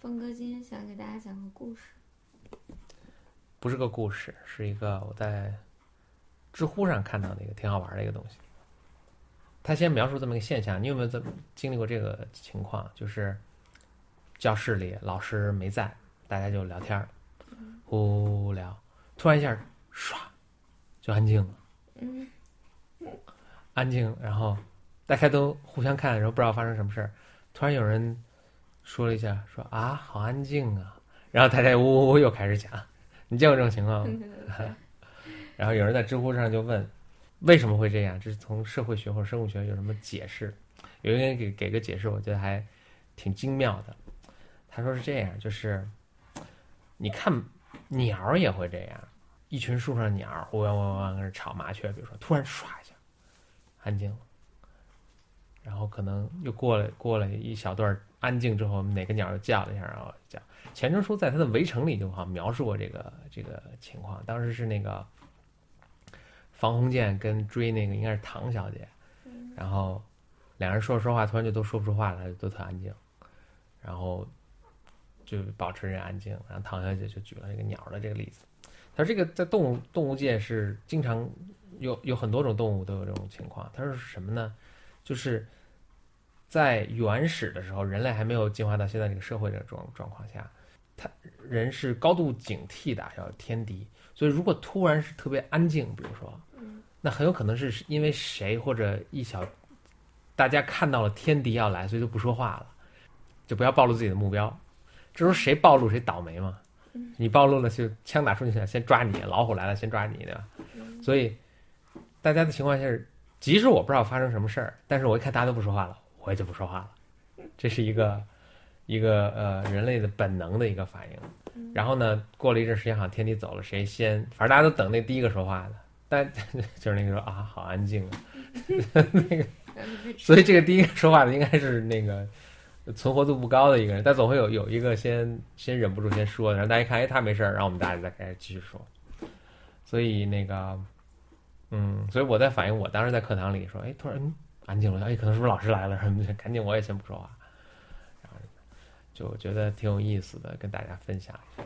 峰哥今天想给大家讲个故事。不是个故事，是一个我在知乎上看到的一个挺好玩的一个东西。他先描述这么一个现象，你有没有经历过这个情况？就是教室里老师没在，大家就聊天儿，呼聊，突然一下唰就安静了，嗯安静，然后大家都互相看，然后不知道发生什么事儿，突然有人说了一下，说啊好安静啊，然后大家呜呜呜又开始讲，你见过这种情况吗？然后有人在知乎上就问，为什么会这样？这是从社会学或者生物学有什么解释？有一个人给给个解释，我觉得还挺精妙的。他说是这样，就是你看鸟儿也会这样，一群树上的鸟儿嗡嗡嗡嗡跟那吵，麻雀比如说突然唰一下安静了，然后可能又过了过了一小段安静之后，哪个鸟又叫了一下，然后叫。钱钟书在他的《围城》里就好像描述过这个这个情况，当时是那个房鸿渐跟追那个应该是唐小姐，然后两人说着说话，突然就都说不出话来，都特安静，然后就保持着安静。然后唐小姐就举了这个鸟的这个例子，他说这个在动物动物界是经常有有很多种动物都有这种情况。他说是什么呢？就是在原始的时候，人类还没有进化到现在这个社会这个状状况下，他人是高度警惕的，要天敌。所以如果突然是特别安静，比如说，那很有可能是因为谁或者一小大家看到了天敌要来，所以就不说话了，就不要暴露自己的目标。这时候谁暴露谁倒霉嘛？你暴露了就枪打出去，先抓你；老虎来了先抓你，对吧？所以大家的情况下是，即使我不知道发生什么事儿，但是我一看大家都不说话了，我也就不说话了。这是一个一个呃人类的本能的一个反应。然后呢，过了一阵时间，好像天敌走了，谁先？反正大家都等那第一个说话的，但 就是那个说啊，好安静啊，那个，所以这个第一个说话的应该是那个存活度不高的一个人，但总会有有一个先先忍不住先说的，然后大家一看，哎，他没事儿，然后我们大家再开始继续说。所以那个，嗯，所以我在反映，我当时在课堂里说，哎，突然嗯安静了，哎，可能是不是老师来了什么的，赶紧我也先不说话，然后就觉得挺有意思的，跟大家分享一下。